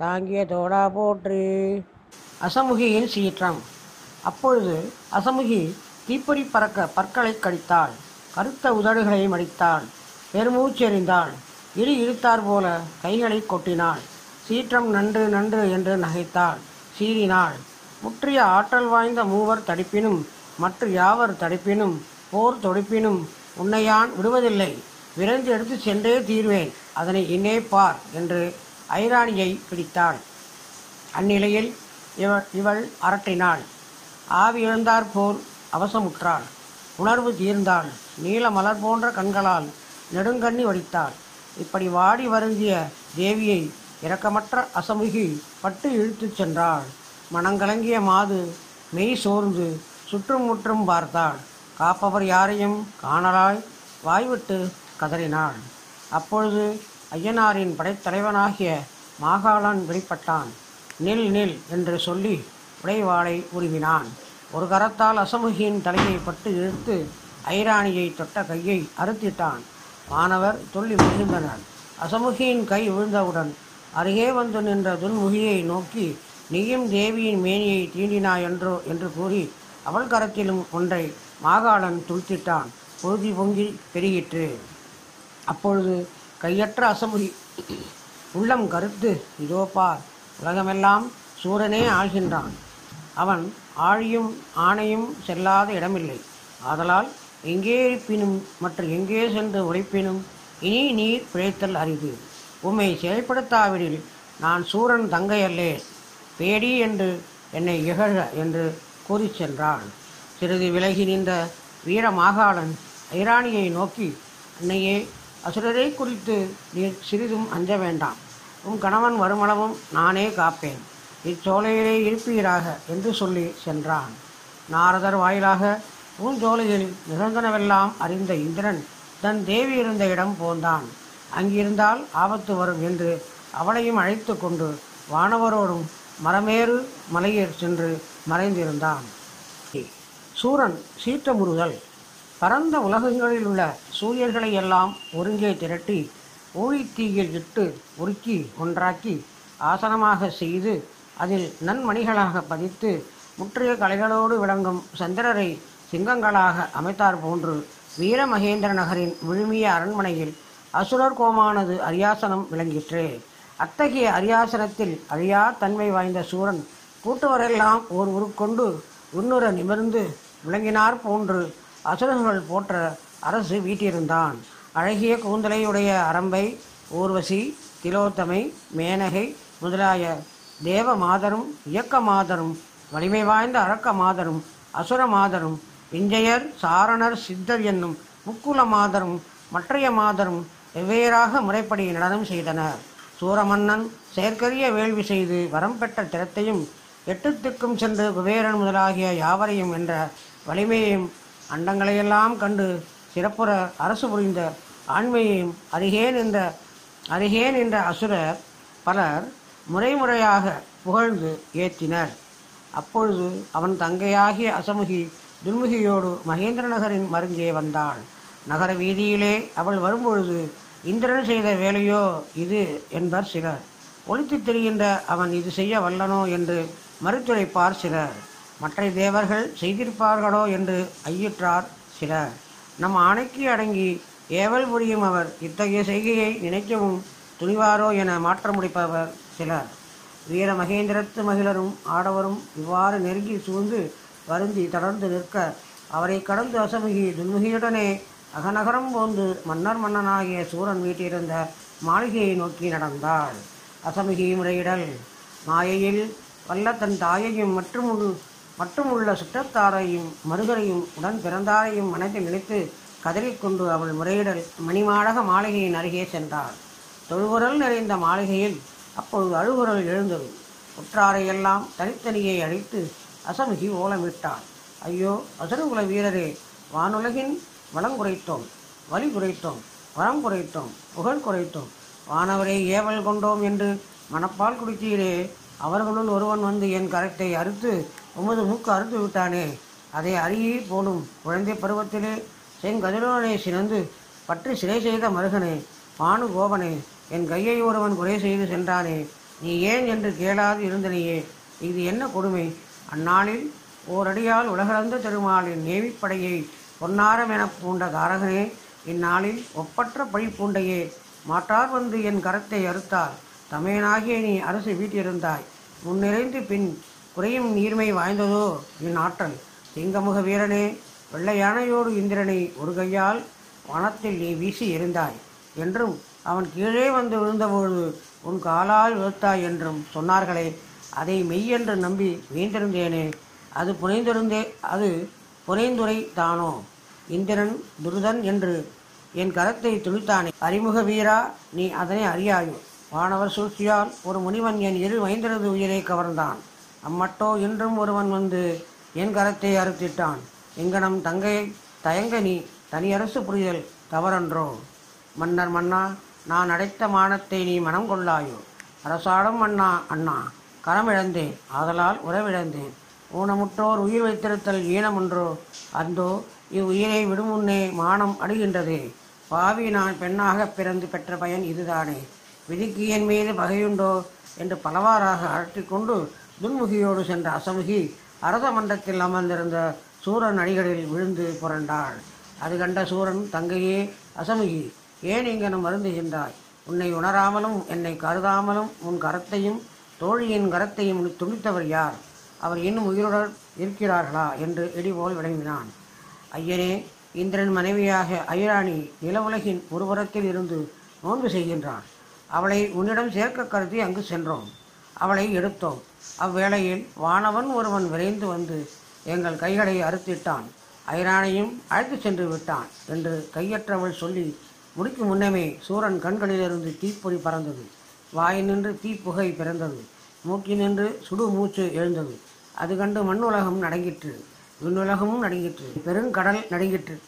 தாங்கிய தோடா போற்றி. அசமுகியின் சீற்றம். அப்பொழுது அசமுகி தீப்பொறி பறக்க பற்களை கடித்தாள். கருத்த உதடுகளை மடித்தாள். பெருமூச்செறிந்தாள் இரு இழுத்தார் போல கைகளை கொட்டினாள். சீற்றம் நன்று நன்று என்று நகைத்தாள். சீறினாள். முற்றிய ஆற்றல் வாய்ந்த மூவர் தடிப்பினும் மற்ற யாவர் தடுப்பினும் போர் தொடுப்பினும் உன்னையான் விடுவதில்லை. விரைந்து எடுத்து சென்றே தீர்வேன். அதனை இன்னே பார் என்று ஐராணியை பிடித்தாள் அந்நிலையில் இவள் இவள் அரட்டினாள். ஆவி எழுந்தார் அவசமுற்றாள். உணர்வு தீர்ந்தாள் நீல மலர் போன்ற கண்களால் நெடுங்கண்ணி வடித்தாள். இப்படி வாடி வருந்திய தேவியை இரக்கமற்ற அசமுகி பட்டு இழுத்துச் சென்றாள். மனங்கலங்கிய மாது மெய் சோர்ந்து சுற்றும் முற்றும் பார்த்தாள். காப்பவர் யாரையும் காணலாய் வாய்விட்டு கதறினாள். அப்பொழுது ஐயனாரின் படைத்தலைவனாகிய மாகாளன் வெளிப்பட்டான். நில் நில் என்று சொல்லி உடைவாளை உருவினான். ஒரு கரத்தால் அசமுகியின் தலையை பட்டு இழுத்து ஐராணியை தொட்ட கையை அறுத்திட்டான். மாணவர் துள்ளி விழுந்தனர் அசமுகியின் கை விழுந்தவுடன் அருகே வந்து நின்ற துன்முகியை நோக்கி நீயும் தேவியின் மேனியை தீண்டினாய் என்றோ? என்று கூறி அவள் கரத்திலும் ஒன்றை மாகாளன் துளுத்திட்டான். பொழுதி பொங்கி பெருகிற்று. அப்பொழுது கையற்ற அசமுடி உள்ளம் கருத்து இதோ பார் உலகமெல்லாம் சூரனே ஆள்கின்றான் அவன் ஆழியும் ஆணையும் செல்லாத இடமில்லை. ஆதலால் எங்கே இருப்பினும் மற்ற எங்கே சென்று உழைப்பினும் இனி நீர் பிழைத்தல் அரிது. உம்மை செயல்படுத்தாவிடில் நான் சூரன் தங்கையல்லே. பேடி என்று என்னை இகழ என்று கூறிச் சென்றான். சிறிது விலகி நின்ற வீர மாகாளன் ஐராணியை நோக்கி அன்னையே அசுரரை குறித்து நீர் சிறிதும் அஞ்ச வேண்டாம். உன் கணவன் வருமளவும் நானே காப்பேன். இச்சோலையிலே இருப்பீராக என்று சொல்லி சென்றான். நாரதர் வாயிலாக பூஞ்சோலையில் நிகழ்ந்தனவெல்லாம் அறிந்த இந்திரன் தன் தேவி இருந்த இடம் போந்தான். அங்கிருந்தால் ஆபத்து வரும் என்று அவளையும் அழைத்து கொண்டு வானவரோடும் மரமேறு மலையில் சென்று மறைந்திருந்தான். சூரன் சீற்றமுறுதல் பரந்த உலகங்களில் உள்ள சூரியர்களை எல்லாம் ஒருங்கே திரட்டி ஊழித்தீயில் இட்டு உருக்கி ஒன்றாக்கி ஆசனமாக செய்து அதில் நன்மணிகளாக பதித்து முற்றிய கலைகளோடு விளங்கும் சந்திரரை சிங்கங்களாக அமைத்தார் போன்று வீரமகேந்திர நகரின் விழுமிய அரண்மனையில் அசுரர் கோமானது அரியாசனம் விளங்கிற்று. அத்தகைய அரியாசனத்தில் அழியா தன்மை வாய்ந்த சூரன் கூட்டுவரெல்லாம் ஓர் உருக்கொண்டு உன்னுர நிமிர்ந்து விளங்கினார் போன்று அசுரர்கள் போற்ற அரசு வீட்டிருந்தான் அழகிய கூந்தலையுடைய அரம்பை ஊர்வசி திலோத்தமை மேனகை முதலாய தேவ மாதரும் இயக்க மாதரும் வலிமை வாய்ந்த அரக்க மாதரும் அசுர மாதரும் விஞ்சயர் சாரணர் சித்தர் என்னும் முக்குல மாதரும் மற்றைய மாதரும் வெவ்வேறாக முறைப்படி நடனம் செய்தனர். சூரமன்னன் செயற்கரிய வேள்வி செய்து வரம் பெற்ற திறத்தையும் எட்டுத்துக்கும் சென்று குபேரன் முதலாகிய யாவரையும் என்ற வலிமையையும் அண்டங்களையெல்லாம் கண்டு சிறப்புற அரசு புரிந்த ஆண்மையையும் அருகே நின்ற அருகே நின்ற அசுரர் பலர் முறைமுறையாக புகழ்ந்து ஏற்றினர். அப்பொழுது அவன் தங்கையாகிய அசமுகி துன்முகியோடு மகேந்திர நகரின் மருங்கே வந்தாள் நகர வீதியிலே அவள் வரும்பொழுது இந்திரன் செய்த வேலையோ இது? என்பர் சிலர். ஒழித்து தெரிகின்ற அவன் இது செய்ய வல்லனோ என்று மறுத்துரைப்பார் சிலர். மற்ற தேவர்கள் செய்திருப்பார்களோ என்று ஐயுற்றார் சிலர். நம் ஆணைக்கு அடங்கி ஏவல் புரியும் அவர் இத்தகைய செய்கையை நினைக்கவும் துணிவாரோ என மாற்ற முடிப்பவர் சிலர். வீர மகேந்திரத்து மகிழரும் ஆடவரும் இவ்வாறு நெருங்கி சூழ்ந்து வருந்தி தொடர்ந்து நிற்க அவரை கடந்து அசமுகி துன்முகியுடனே அகநகரம் போந்து மன்னர் மன்னனாகிய சூரன் வீட்டிருந்த மாளிகையை நோக்கி நடந்தாள். அசமுகி முறையிடல். மாயையில் வல்ல தன் தாயையும் மற்றும் மற்றும் உள்ள சுற்றத்தாரையும் மருகரையும் உடன் பிறந்தாரையும் மனதில் நினைத்து கதறிக்கொண்டு அவள் முறையிடல் மணிமாடக மாளிகையின் அருகே சென்றாள். தொழுகுரல் நிறைந்த மாளிகையில் அப்பொழுது அழுகுரல் எழுந்தது. உற்றாரையெல்லாம் தனித்தனியை அழைத்து அசமுகி ஓலமிட்டாள். ஐயோ அசுரகுல வீரரே வானுலகின் வளம் குறைத்தோம் வலி குறைத்தோம் வரம் குறைத்தோம் புகழ் குறைத்தோம். வானவரை ஏவல் கொண்டோம் என்று மனப்பால் குடித்தீரே அவர்களுள் ஒருவன் வந்து என் கரத்தை அறுத்து உமது மூக்கு அறுத்து விட்டானே. அதை அருகி போடும் குழந்தை பருவத்திலே செங்கதிரோனை சினந்து பற்றி சிறை செய்த மருகனே பானு கோபனே என் கையை ஒருவன் குறை செய்து சென்றானே. நீ ஏன் என்று கேளாது இருந்தனையே. இது என்ன கொடுமை? அந்நாளில் ஓரடியால் உலகளந்த திருமாலின் நேவிப்படையை பொன்னாரம் என பூண்ட தாரகனே இந்நாளில் ஒப்பற்ற பழி பூண்டையே. மாற்றார் வந்து என் கரத்தை அறுத்தார். தமையனாகிய நீ அரசு வீட்டிருந்தாய் முன்னிறைந்து பின் குறையும் நீர்மை வாய்ந்ததோ என் ஆற்றல். சிங்கமுக வீரனே வெள்ளை யானையோடு இந்திரனை ஒரு கையால் வனத்தில் நீ வீசி எறிந்தாய். என்றும் அவன் கீழே வந்து விழுந்தபொழுது உன் காலால் விழுத்தாய் என்றும் சொன்னார்களே. அதை மெய்யென்று நம்பி வீழ்ந்திருந்தேனே அது புனைந்திருந்தே அது புனைந்துரை தானோ? இந்திரன் துருதன் என்று என் கரத்தை துணித்தானே அறிமுக வீரா நீ அதனை அறியாயோ? வானவர் சூழ்ச்சியால் ஒரு முனிவன் என் இரு மைந்தரது உயிரை கவர்ந்தான். அம்மட்டோ இன்றும் ஒருவன் வந்து என் கரத்தை அறுத்திட்டான். எங்கனம் தங்கை தயங்கனி தனியரசு புரிதல் தவறன்றோ? மன்னர் மன்னா நான் அடைத்த மானத்தை நீ மனம் கொள்ளாயோ? அரசாடம் மன்னா அண்ணா கரமிழந்தேன் ஆதலால் உறவிழந்தேன். ஊனமுற்றோர் உயிர் வைத்திருத்தல் ஈனமன்றோ? அந்தோ இவ்வுயிரை விடுமுன்னே மானம் அடுகின்றதே பாவி நான் பெண்ணாகப் பிறந்து பெற்ற பயன் இதுதானே. விதிக்கு என் மீது பகையுண்டோ என்று பலவாறாக அழட்டிக்கொண்டு துன்முகியோடு சென்ற அசமுகி அரச மன்றத்தில் அமர்ந்திருந்த சூரன் அடிகளில் விழுந்து புரண்டாள். அது கண்ட சூரன் தங்கையே அசமுகி ஏன் இங்கனும் வருந்துகின்றாய்? உன்னை உணராமலும் என்னை கருதாமலும் உன் கரத்தையும் தோழியின் கரத்தையும் துணித்தவர் யார்? அவர் இன்னும் உயிருடன் இருக்கிறார்களா? என்று இடிபோல் விளங்கினான் ஐயனே இந்திரன் மனைவியாக ஐராணி நிலவுலகின் ஒருபுறத்தில் இருந்து நோன்பு செய்கின்றான். அவளை உன்னிடம் சேர்க்க கருதி அங்கு சென்றோம். அவளை எடுத்தோம். அவ்வேளையில் வானவன் ஒருவன் விரைந்து வந்து எங்கள் கைகளை அறுத்திட்டான். ஐரானையும் அழைத்து சென்று விட்டான் என்று கையற்றவள் சொல்லி முடிக்கும் முன்னமே சூரன் கண்களிலிருந்து தீப்பொறி பறந்தது. வாயினின்று தீப்புகை பிறந்தது. மூக்கி நின்று சுடு மூச்சு எழுந்தது. அது கண்டு மண்ணுலகம் நடங்கிற்று. விண்ணுலகமும் நடுங்கிற்று. பெருங்கடல் நடுங்கிற்று.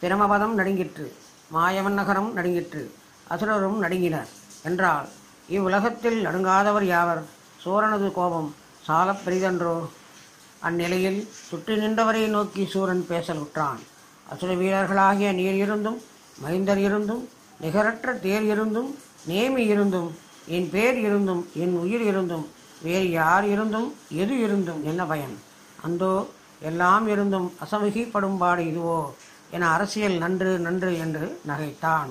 பிரமபதம் நடுங்கிற்று. மாயவன் நகரம் நடுங்கிற்று. அசுரரும் நடுங்கினர். என்றால் இவ்வுலகத்தில் நடுங்காதவர் யாவர்? சூரனது கோபம். சாலப் பெரிதன்றோ? அந்நிலையில் சுற்றி நின்றவரை நோக்கி சூரன் பேசலுற்றான் அசுர வீரர்களாகிய நீர் இருந்தும் மைந்தர் இருந்தும் நிகரற்ற தேர் இருந்தும் நேமி இருந்தும் என் பேர் இருந்தும் என் உயிர் இருந்தும் வேறு யார் இருந்தும் எது இருந்தும் என்ன பயன்? அந்தோ எல்லாம் இருந்தும் அசமுகிப்படும்பாடு இதுவோ? என அரசியல் நன்று நன்று என்று நகைத்தான்.